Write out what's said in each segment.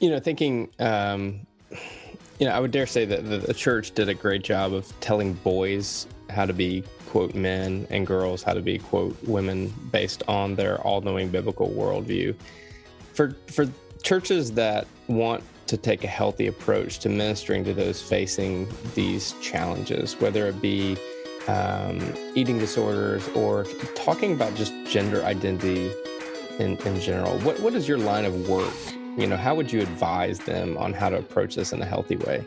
you know, thinking, um, you know, I would dare say that the, the church did a great job of telling boys how to be quote men and girls how to be quote women based on their all-knowing biblical worldview. For for churches that want to take a healthy approach to ministering to those facing these challenges, whether it be um, eating disorders or talking about just gender identity in, in general. What what is your line of work? You know, how would you advise them on how to approach this in a healthy way?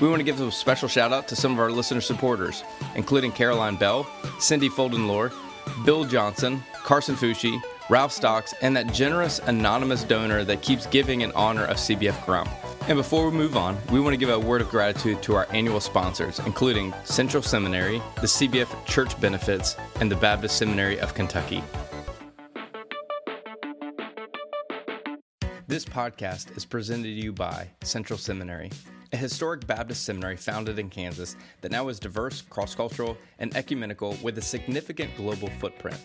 We want to give a special shout out to some of our listener supporters, including Caroline Bell, Cindy Foldenlore, Bill Johnson, Carson Fushi, Ralph Stocks, and that generous anonymous donor that keeps giving in honor of CBF Grump. And before we move on, we want to give a word of gratitude to our annual sponsors, including Central Seminary, the CBF Church Benefits, and the Baptist Seminary of Kentucky. This podcast is presented to you by Central Seminary a historic Baptist seminary founded in Kansas that now is diverse, cross cultural, and ecumenical with a significant global footprint.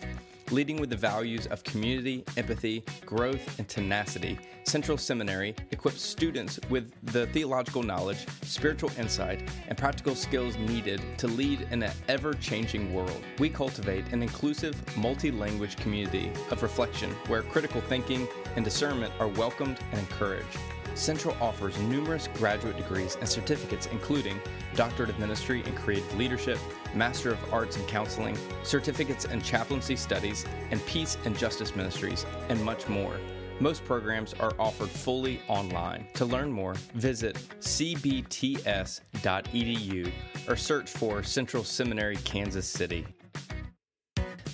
Leading with the values of community, empathy, growth, and tenacity, Central Seminary equips students with the theological knowledge, spiritual insight, and practical skills needed to lead in an ever changing world. We cultivate an inclusive, multi language community of reflection where critical thinking and discernment are welcomed and encouraged. Central offers numerous graduate degrees and certificates, including Doctorate of Ministry in Creative Leadership, Master of Arts in Counseling, certificates in Chaplaincy Studies, and Peace and Justice Ministries, and much more. Most programs are offered fully online. To learn more, visit cbts.edu or search for Central Seminary, Kansas City.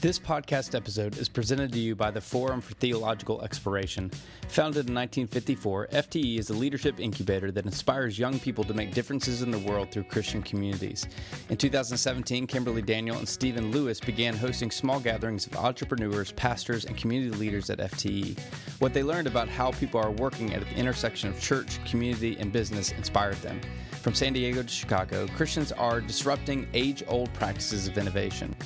This podcast episode is presented to you by the Forum for Theological Exploration. Founded in 1954, FTE is a leadership incubator that inspires young people to make differences in the world through Christian communities. In 2017, Kimberly Daniel and Stephen Lewis began hosting small gatherings of entrepreneurs, pastors, and community leaders at FTE. What they learned about how people are working at the intersection of church, community, and business inspired them. From San Diego to Chicago, Christians are disrupting age old practices of innovation.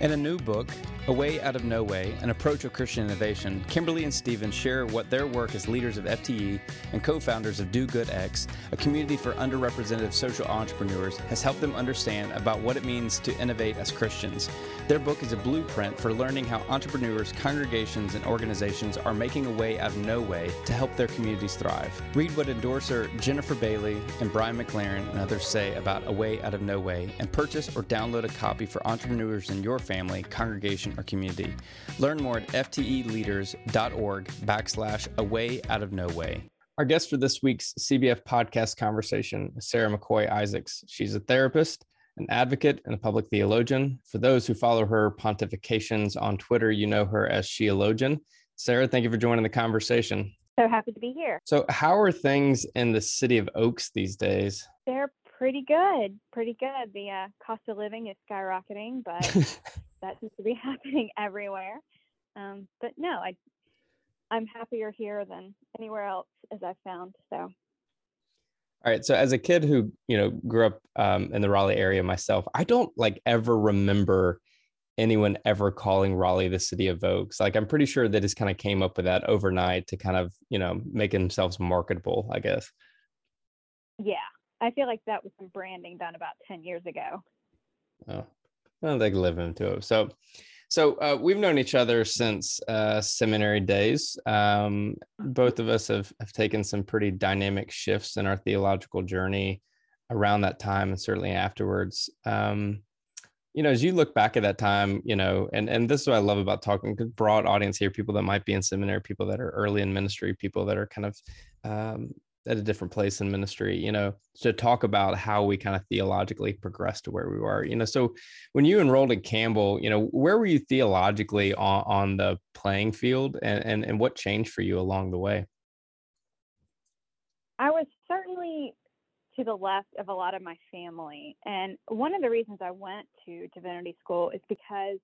In a new book, A Way Out of No Way An Approach of Christian Innovation, Kimberly and Stephen share what their work as leaders of FTE and co founders of Do Good X, a community for underrepresented social entrepreneurs, has helped them understand about what it means to innovate as Christians. Their book is a blueprint for learning how entrepreneurs, congregations, and organizations are making a way out of no way to help their communities thrive. Read what endorser Jennifer Bailey and Brian McLaren and others say about A Way Out of No Way and purchase or download a copy for entrepreneurs in your family, congregation, or community. Learn more at fteleaders.org backslash away out of no way. Our guest for this week's CBF podcast conversation is Sarah McCoy Isaacs. She's a therapist, an advocate, and a public theologian. For those who follow her pontifications on Twitter, you know her as Sheologian. Sarah, thank you for joining the conversation. So happy to be here. So, how are things in the city of Oaks these days? They're pretty good. Pretty good. The uh, cost of living is skyrocketing, but that seems to be happening everywhere. Um, but no, I I'm happier here than anywhere else, as I've found. So. All right. So, as a kid who you know grew up um, in the Raleigh area myself, I don't like ever remember anyone ever calling Raleigh the city of Oaks. Like I'm pretty sure they just kind of came up with that overnight to kind of, you know, make themselves marketable, I guess. Yeah, I feel like that was some branding done about 10 years ago. Oh, well, they live into it. So, so uh, we've known each other since uh, seminary days. Um, both of us have, have taken some pretty dynamic shifts in our theological journey around that time and certainly afterwards. Um, you know, as you look back at that time, you know, and and this is what I love about talking to broad audience here, people that might be in seminary, people that are early in ministry, people that are kind of um, at a different place in ministry, you know, to talk about how we kind of theologically progressed to where we were, you know. So when you enrolled at Campbell, you know, where were you theologically on, on the playing field and, and, and what changed for you along the way? I was certainly to the left of a lot of my family. And one of the reasons I went to divinity school is because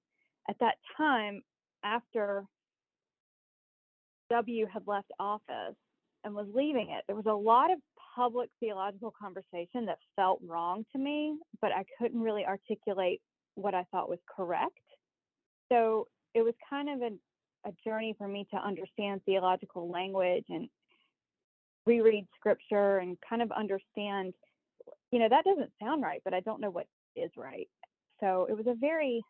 at that time, after W had left office and was leaving it, there was a lot of public theological conversation that felt wrong to me, but I couldn't really articulate what I thought was correct. So it was kind of a, a journey for me to understand theological language and reread scripture and kind of understand, you know, that doesn't sound right, but I don't know what is right. So it was a very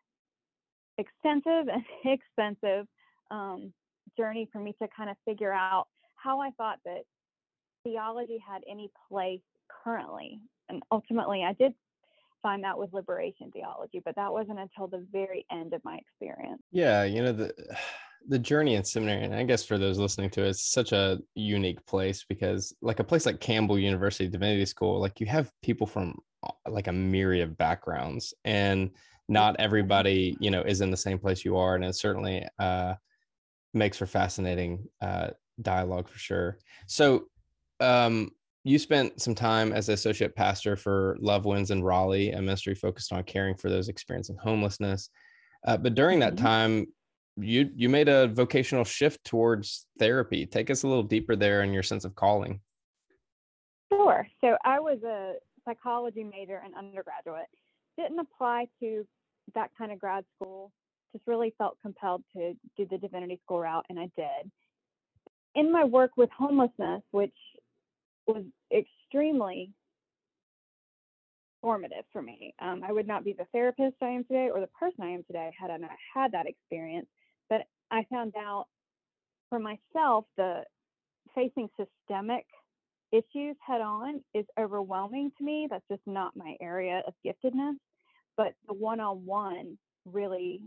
extensive and expensive um, journey for me to kind of figure out how I thought that theology had any place currently. And ultimately, I did find that with liberation theology, but that wasn't until the very end of my experience. Yeah, you know the the journey in seminary, and I guess for those listening to it, it's such a unique place because, like a place like Campbell University Divinity School, like you have people from uh, like a myriad of backgrounds, and not everybody, you know, is in the same place you are, and it certainly uh, makes for fascinating uh, dialogue for sure. So, um, you spent some time as associate pastor for Love Wins in Raleigh, a ministry focused on caring for those experiencing homelessness. Uh, but during that mm-hmm. time, you you made a vocational shift towards therapy. Take us a little deeper there in your sense of calling. Sure. So I was a psychology major and undergraduate. Didn't apply to that kind of grad school. Just really felt compelled to do the divinity school route, and I did. In my work with homelessness, which was extremely formative for me. Um, I would not be the therapist I am today or the person I am today had I not had that experience. But I found out for myself the facing systemic issues head on is overwhelming to me. That's just not my area of giftedness. But the one on one really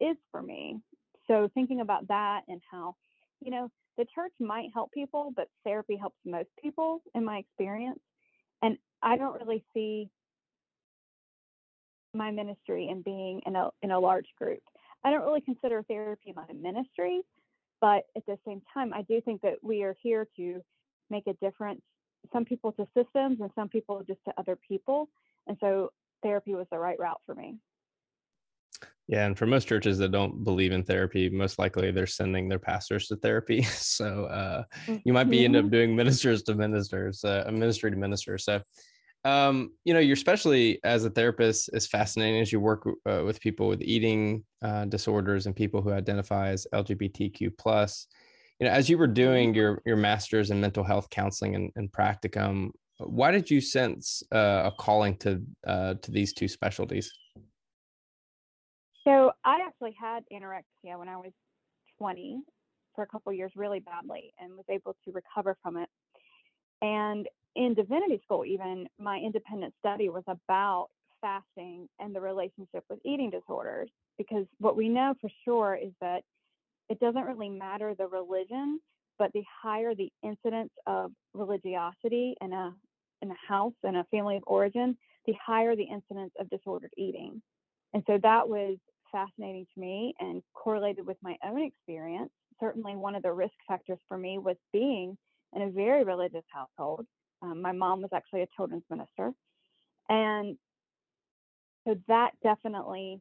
is for me. So thinking about that and how, you know, the church might help people, but therapy helps most people in my experience. And I don't really see my ministry in being in a in a large group. I don't really consider therapy my ministry, but at the same time, I do think that we are here to make a difference. Some people to systems, and some people just to other people. And so, therapy was the right route for me. Yeah, and for most churches that don't believe in therapy, most likely they're sending their pastors to therapy. So uh, you might be end up mm-hmm. doing ministers to ministers, uh, ministry to minister. So um, you know, you're especially as a therapist is fascinating as you work uh, with people with eating uh, disorders and people who identify as LGBTQ plus. You know, as you were doing mm-hmm. your your master's in mental health counseling and, and practicum, why did you sense uh, a calling to uh, to these two specialties? So I actually had anorexia when I was 20 for a couple years really badly and was able to recover from it. And in divinity school, even my independent study was about fasting and the relationship with eating disorders. Because what we know for sure is that it doesn't really matter the religion, but the higher the incidence of religiosity in a in a house and a family of origin, the higher the incidence of disordered eating. And so that was fascinating to me and correlated with my own experience. Certainly, one of the risk factors for me was being in a very religious household. Um, my mom was actually a children's minister. And so that definitely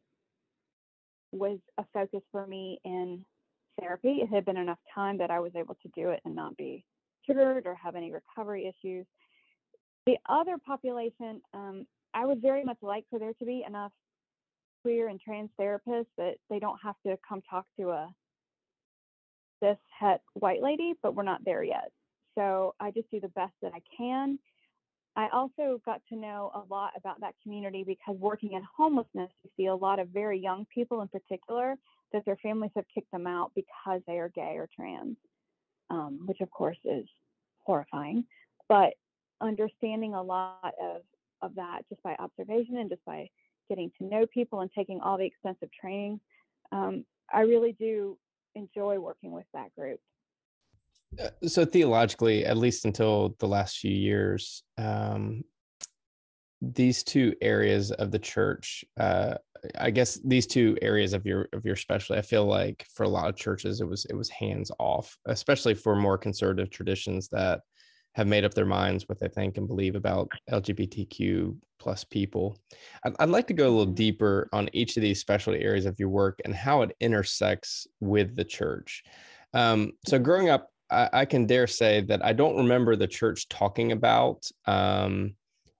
was a focus for me in therapy. It had been enough time that I was able to do it and not be triggered or have any recovery issues. The other population, um, I would very much like for there to be enough queer and trans therapists that they don't have to come talk to a this het white lady, but we're not there yet. So I just do the best that I can. I also got to know a lot about that community because working in homelessness, you see a lot of very young people in particular that their families have kicked them out because they are gay or trans, um, which of course is horrifying. But understanding a lot of, of that just by observation and just by getting to know people and taking all the extensive training, um, I really do enjoy working with that group. Uh, so theologically, at least until the last few years, um, these two areas of the church, uh, I guess these two areas of your of your specialty, I feel like for a lot of churches, it was it was hands off, especially for more conservative traditions that have made up their minds what they think and believe about LGBTQ plus people. I'd, I'd, like to go a little deeper on each of these specialty areas of your work and how it intersects with the church. Um, so growing up, I, I, can dare say that I don't remember the church talking about um,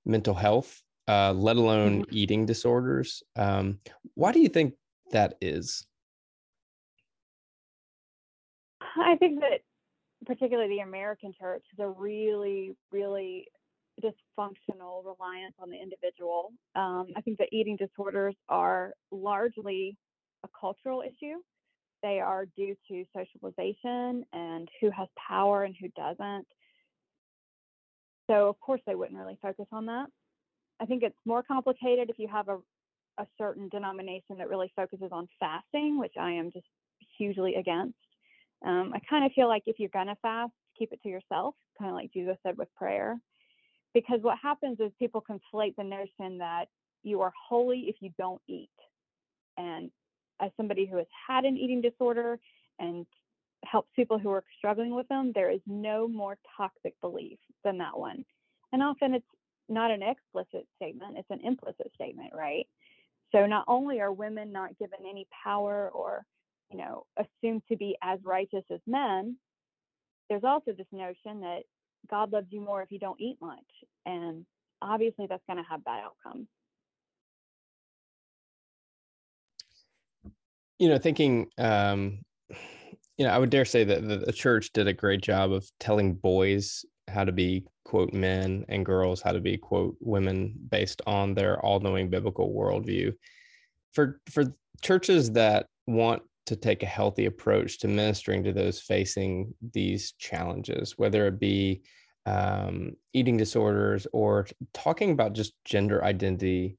mental health, uh, let alone mm-hmm. eating disorders. Um, why do you think that is? I think that particularly the American church has a really, really dysfunctional reliance on the individual. Um, I think that eating disorders are largely a cultural issue. They are due to socialization and who has power and who doesn't. So, of course, they wouldn't really focus on that. I think it's more complicated if you have a, a certain denomination that really focuses on fasting, which I am just hugely against. Um, I kind of feel like if you're going to fast, keep it to yourself, kind of like Jesus said with prayer. Because what happens is people conflate the notion that you are holy if you don't eat. And as somebody who has had an eating disorder and helps people who are struggling with them, there is no more toxic belief than that one. And often it's not an explicit statement, it's an implicit statement, right? So not only are women not given any power or you know, assumed to be as righteous as men, there's also this notion that God loves you more if you don't eat much. And obviously that's going to have bad outcomes. You know, thinking, um, you know, I would dare say that the, the church did a great job of telling boys how to be, quote, men and girls how to be, quote, women based on their all knowing biblical worldview. For, for churches that want to take a healthy approach to ministering to those facing these challenges, whether it be um, eating disorders or talking about just gender identity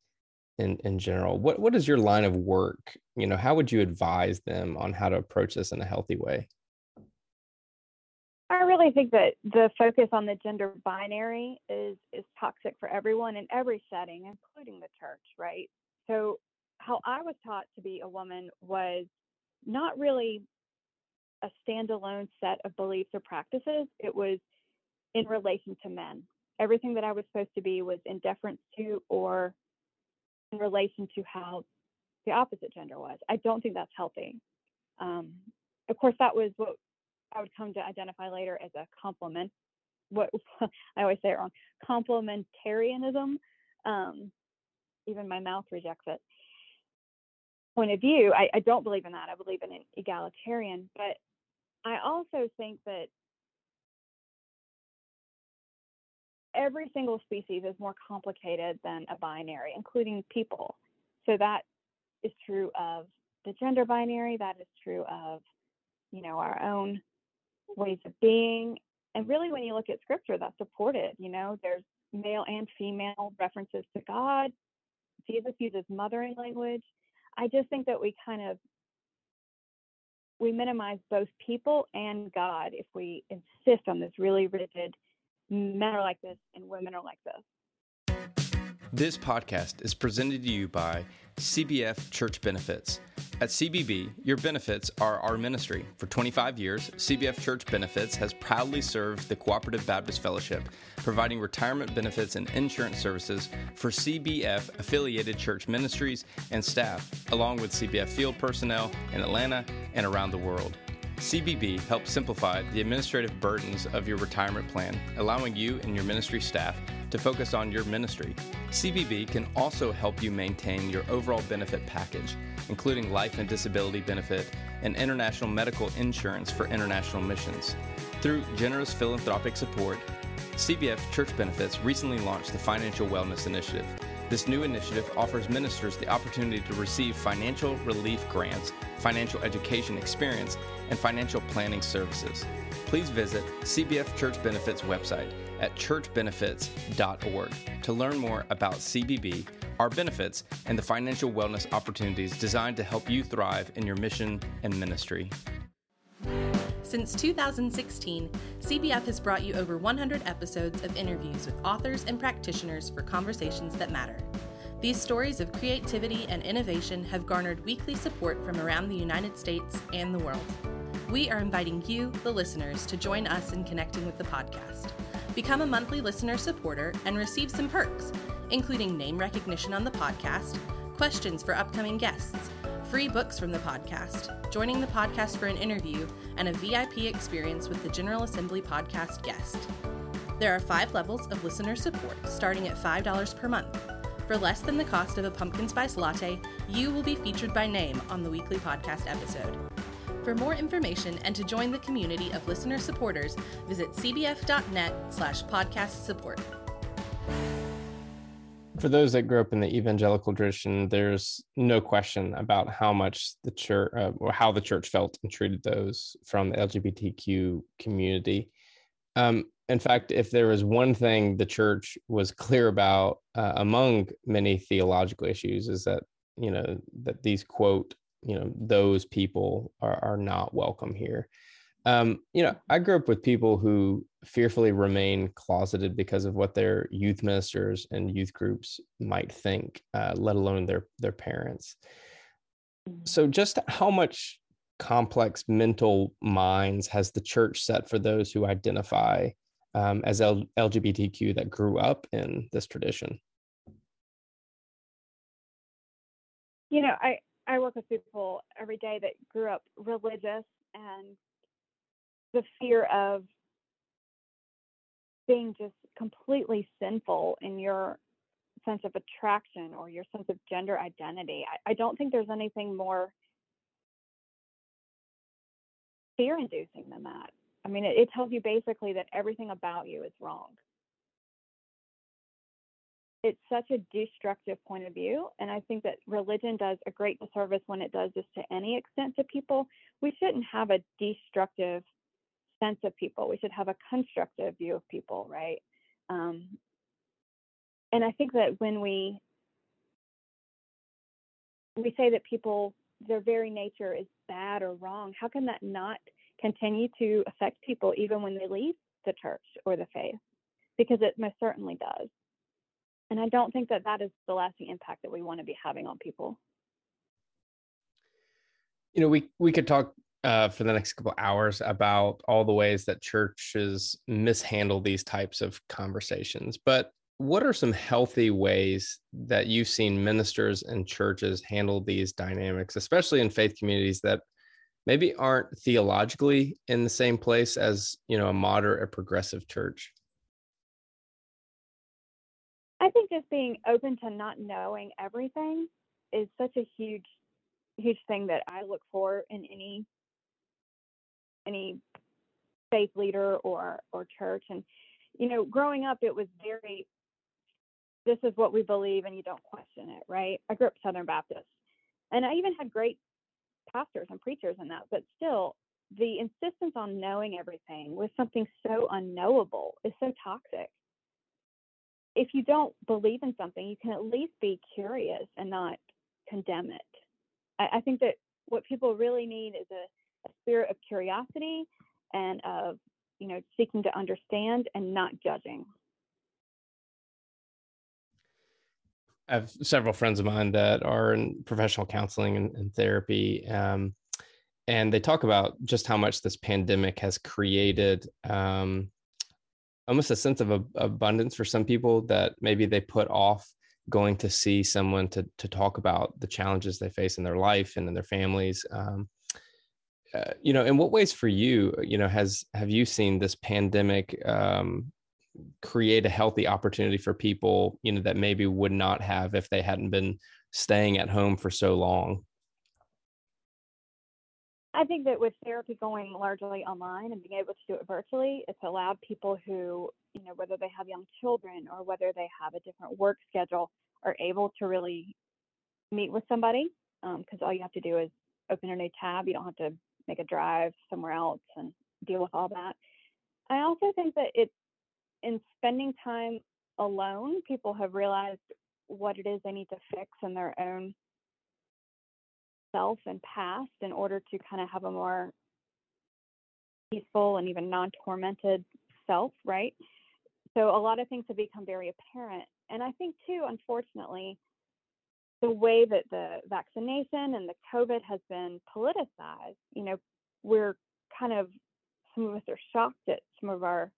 in, in general. What what is your line of work? You know, how would you advise them on how to approach this in a healthy way? I really think that the focus on the gender binary is is toxic for everyone in every setting, including the church, right? So how I was taught to be a woman was not really a standalone set of beliefs or practices. It was in relation to men. Everything that I was supposed to be was in deference to or in relation to how the opposite gender was. I don't think that's healthy. Um, of course, that was what I would come to identify later as a complement. What I always say it wrong, complementarianism. Um, even my mouth rejects it point of view, I, I don't believe in that. I believe in an egalitarian, but I also think that every single species is more complicated than a binary, including people. So that is true of the gender binary. That is true of, you know, our own ways of being. And really, when you look at scripture, that's supported. You know, there's male and female references to God. Jesus uses mothering language. I just think that we kind of we minimize both people and God if we insist on this really rigid men are like this and women are like this. This podcast is presented to you by CBF Church Benefits. At CBB, your benefits are our ministry. For 25 years, CBF Church Benefits has proudly served the Cooperative Baptist Fellowship, providing retirement benefits and insurance services for CBF affiliated church ministries and staff, along with CBF field personnel in Atlanta and around the world. CBB helps simplify the administrative burdens of your retirement plan, allowing you and your ministry staff to focus on your ministry. CBB can also help you maintain your overall benefit package, including life and disability benefit and international medical insurance for international missions. Through generous philanthropic support, CBF Church Benefits recently launched the Financial Wellness Initiative. This new initiative offers ministers the opportunity to receive financial relief grants, financial education experience, and financial planning services. Please visit CBF Church Benefits website at churchbenefits.org to learn more about CBB, our benefits, and the financial wellness opportunities designed to help you thrive in your mission and ministry. Since 2016, CBF has brought you over 100 episodes of interviews with authors and practitioners for conversations that matter. These stories of creativity and innovation have garnered weekly support from around the United States and the world. We are inviting you, the listeners, to join us in connecting with the podcast. Become a monthly listener supporter and receive some perks, including name recognition on the podcast, questions for upcoming guests, free books from the podcast, joining the podcast for an interview, and a VIP experience with the General Assembly podcast guest. There are five levels of listener support, starting at $5 per month. For less than the cost of a pumpkin spice latte, you will be featured by name on the weekly podcast episode. For more information and to join the community of listener supporters, visit cbf.net slash podcast support for those that grew up in the evangelical tradition, there's no question about how much the church uh, or how the church felt and treated those from the LGBTQ community. Um, in fact, if there was one thing the church was clear about uh, among many theological issues, is that you know that these quote you know those people are, are not welcome here um, you know, I grew up with people who fearfully remain closeted because of what their youth ministers and youth groups might think, uh, let alone their their parents. So, just how much complex mental minds has the church set for those who identify um, as L- LGBTQ that grew up in this tradition? You know, I I work with people every day that grew up religious and the fear of being just completely sinful in your sense of attraction or your sense of gender identity. I, I don't think there's anything more fear inducing than that. I mean, it, it tells you basically that everything about you is wrong. It's such a destructive point of view. And I think that religion does a great disservice when it does this to any extent to people. We shouldn't have a destructive sense of people. We should have a constructive view of people, right? Um, and I think that when we we say that people their very nature is bad or wrong, how can that not continue to affect people even when they leave the church or the faith? Because it most certainly does. And I don't think that that is the lasting impact that we want to be having on people. You know, we we could talk uh, for the next couple hours about all the ways that churches mishandle these types of conversations. But what are some healthy ways that you've seen ministers and churches handle these dynamics, especially in faith communities that maybe aren't theologically in the same place as you know a moderate or progressive church? I think just being open to not knowing everything is such a huge, huge thing that I look for in any any faith leader or or church. And you know growing up it was very this is what we believe and you don't question it right? I grew up southern baptist and i even had great pastors and preachers in that but still the insistence on knowing everything with something so unknowable is so toxic if you don't believe in something you can at least be curious and not condemn it. I, I think that what people really need is a a spirit of curiosity and of you know seeking to understand and not judging. I have several friends of mine that are in professional counseling and, and therapy, um, and they talk about just how much this pandemic has created um, almost a sense of a, abundance for some people that maybe they put off going to see someone to to talk about the challenges they face in their life and in their families. Um, uh, you know, in what ways for you, you know, has have you seen this pandemic um, create a healthy opportunity for people, you know, that maybe would not have if they hadn't been staying at home for so long? I think that with therapy going largely online and being able to do it virtually, it's allowed people who, you know, whether they have young children or whether they have a different work schedule, are able to really meet with somebody because um, all you have to do is open a new tab. You don't have to make a drive somewhere else and deal with all that. I also think that it, in spending time alone, people have realized what it is they need to fix in their own self and past in order to kind of have a more peaceful and even non tormented self, right? So a lot of things have become very apparent. And I think, too, unfortunately, the way that the vaccination and the COVID has been politicized, you know, we're kind of, some of us are shocked at some of our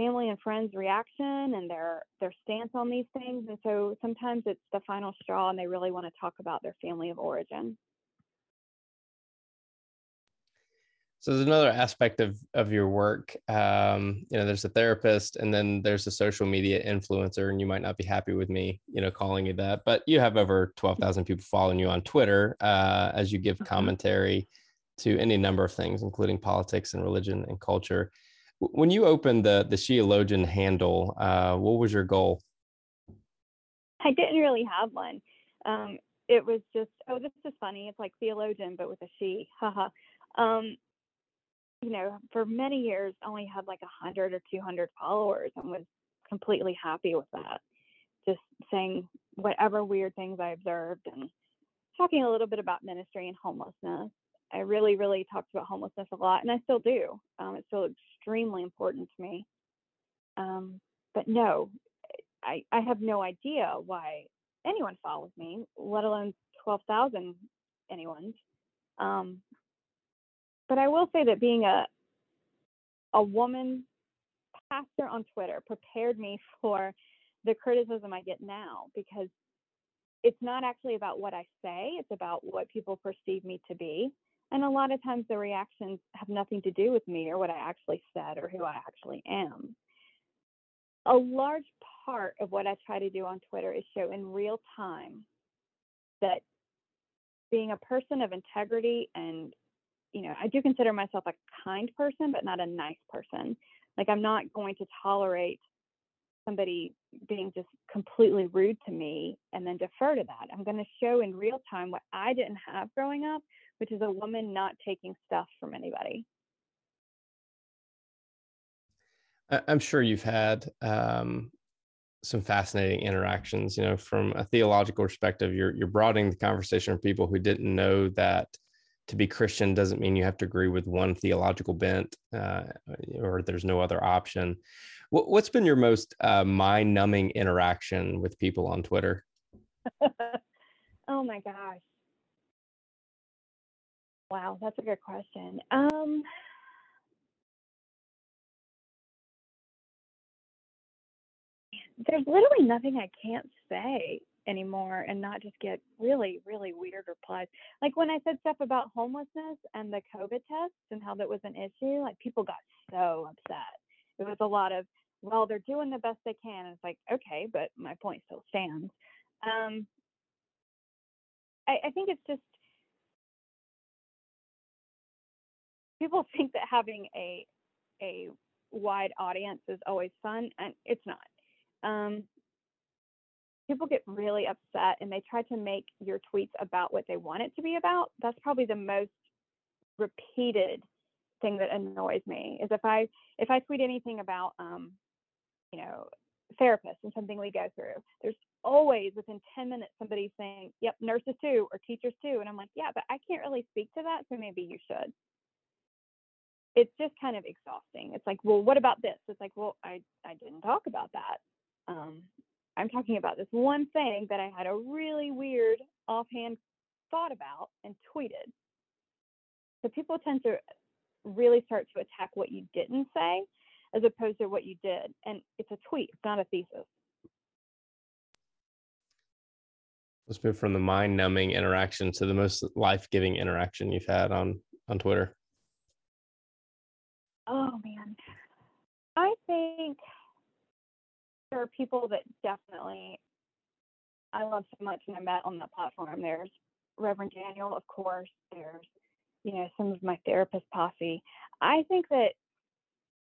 family and friends reaction and their their stance on these things and so sometimes it's the final straw and they really want to talk about their family of origin so there's another aspect of of your work um, you know there's a therapist and then there's a social media influencer and you might not be happy with me you know calling you that but you have over 12,000 people following you on Twitter uh, as you give mm-hmm. commentary to any number of things including politics and religion and culture when you opened the the Sheologian handle, uh, what was your goal? I didn't really have one. Um, it was just, oh, this is funny. It's like theologian, but with a she. Haha. um, you know, for many years, I only had like a hundred or two hundred followers, and was completely happy with that. Just saying whatever weird things I observed and talking a little bit about ministry and homelessness. I really, really talked about homelessness a lot, and I still do. Um, it's still extremely important to me. Um, but no, I, I have no idea why anyone follows me, let alone 12,000 anyone's. Um, but I will say that being a a woman pastor on Twitter prepared me for the criticism I get now because it's not actually about what I say, it's about what people perceive me to be. And a lot of times the reactions have nothing to do with me or what I actually said or who I actually am. A large part of what I try to do on Twitter is show in real time that being a person of integrity and you know, I do consider myself a kind person, but not a nice person. Like I'm not going to tolerate somebody being just completely rude to me and then defer to that. I'm going to show in real time what I didn't have growing up, which is a woman not taking stuff from anybody. I'm sure you've had um, some fascinating interactions. You know, from a theological perspective, you're you're broadening the conversation for people who didn't know that to be Christian doesn't mean you have to agree with one theological bent uh, or there's no other option. What, has been your most uh, mind-numbing interaction with people on Twitter? oh my gosh. Wow, that's a good question. Um, there's literally nothing I can't say anymore and not just get really, really weird replies. Like when I said stuff about homelessness and the COVID tests and how that was an issue, like people got so upset. It was a lot of, well, they're doing the best they can. And it's like, okay, but my point still stands. Um, I, I think it's just people think that having a a wide audience is always fun, and it's not. Um, people get really upset and they try to make your tweets about what they want it to be about. That's probably the most repeated thing that annoys me is if I if I tweet anything about um, you know therapists and something we go through, there's always within 10 minutes somebody saying, "Yep, nurses too or teachers too," and I'm like, "Yeah, but I can't really speak to that, so maybe you should." It's just kind of exhausting. It's like, well, what about this? It's like, well, I, I didn't talk about that. Um, I'm talking about this one thing that I had a really weird offhand thought about and tweeted. So people tend to really start to attack what you didn't say as opposed to what you did. And it's a tweet, it's not a thesis. Let's move from the mind numbing interaction to the most life giving interaction you've had on, on Twitter. Oh man. I think there are people that definitely I love so much and I met on that platform. There's Reverend Daniel, of course. There's, you know, some of my therapist posse. I think that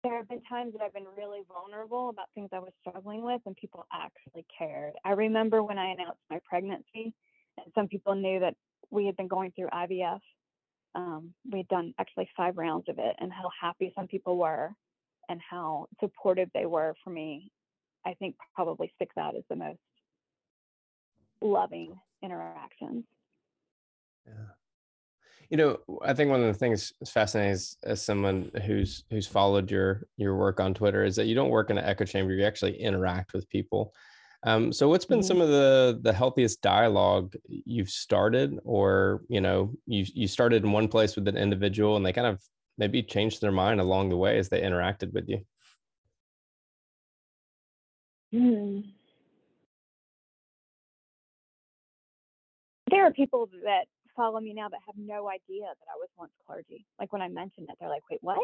there have been times that I've been really vulnerable about things I was struggling with and people actually cared. I remember when I announced my pregnancy and some people knew that we had been going through IVF. Um, we had done actually five rounds of it and how happy some people were and how supportive they were for me. I think probably sticks out as the most loving interactions. Yeah. You know, I think one of the things that's fascinating is, as someone who's who's followed your your work on Twitter is that you don't work in an echo chamber. You actually interact with people. Um, so, what's been mm-hmm. some of the the healthiest dialogue you've started, or you know, you you started in one place with an individual, and they kind of maybe changed their mind along the way as they interacted with you? Mm. there are people that follow me now that have no idea that I was once clergy. Like when I mentioned it, they're like, wait, what?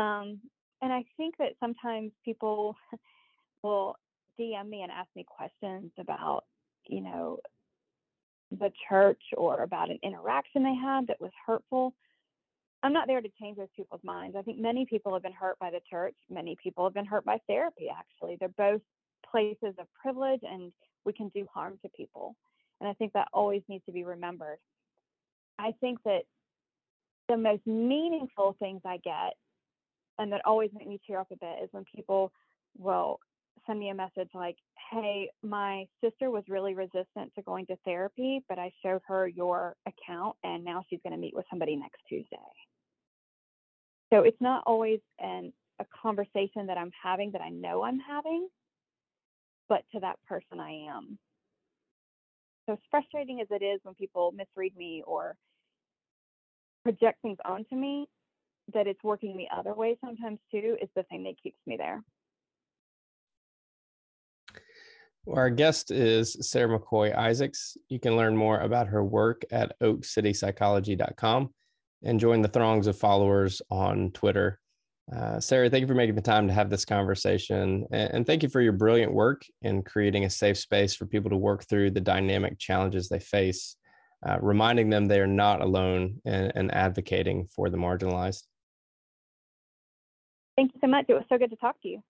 Um, and I think that sometimes people will DM me and ask me questions about, you know, the church or about an interaction they had that was hurtful. I'm not there to change those people's minds. I think many people have been hurt by the church. Many people have been hurt by therapy, actually. They're both places of privilege and we can do harm to people. And I think that always needs to be remembered. I think that the most meaningful things I get and that always make me tear up a bit is when people will send me a message like, Hey, my sister was really resistant to going to therapy, but I showed her your account and now she's going to meet with somebody next Tuesday. So it's not always an, a conversation that I'm having that I know I'm having, but to that person I am. So as frustrating as it is when people misread me or project things onto me, that it's working the other way sometimes too is the thing that keeps me there. Well, our guest is Sarah McCoy Isaacs. You can learn more about her work at oakcitypsychology.com and join the throngs of followers on Twitter uh, Sarah, thank you for making the time to have this conversation. And, and, thank you for your brilliant work in creating a safe space for people to work through the dynamic challenges they face, uh, reminding them they are not alone and, and advocating for the marginalized. Thank you so much. It was so good to talk to you.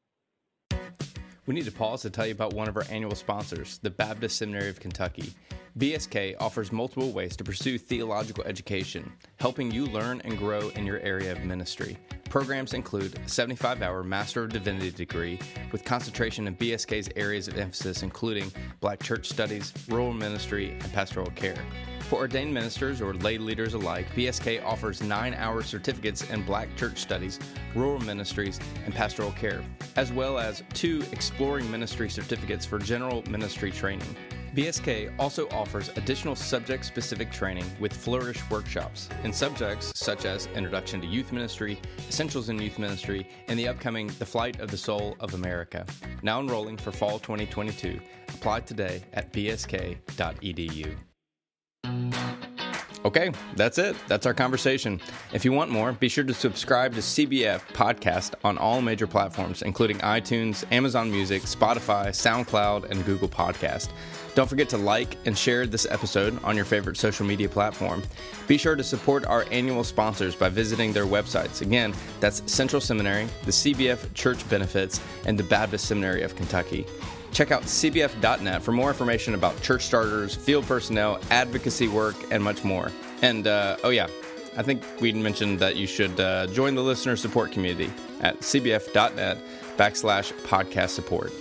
We need to pause to tell you about one of our annual sponsors, the Baptist Seminary of Kentucky. BSK offers multiple ways to pursue theological education, helping you learn and grow in your area of ministry. Programs include a 75 hour Master of Divinity degree with concentration in BSK's areas of emphasis, including Black church studies, rural ministry, and pastoral care. For ordained ministers or lay leaders alike, BSK offers nine hour certificates in Black church studies, rural ministries, and pastoral care, as well as two exploring ministry certificates for general ministry training. BSK also offers additional subject specific training with Flourish workshops in subjects such as Introduction to Youth Ministry, Essentials in Youth Ministry, and the upcoming The Flight of the Soul of America. Now enrolling for fall 2022. Apply today at bsk.edu. Okay, that's it. That's our conversation. If you want more, be sure to subscribe to CBF Podcast on all major platforms, including iTunes, Amazon Music, Spotify, SoundCloud, and Google Podcast. Don't forget to like and share this episode on your favorite social media platform. Be sure to support our annual sponsors by visiting their websites. Again, that's Central Seminary, the CBF Church Benefits, and the Baptist Seminary of Kentucky. Check out cbf.net for more information about church starters, field personnel, advocacy work, and much more. And uh, oh, yeah, I think we mentioned that you should uh, join the listener support community at cbf.net backslash podcast support.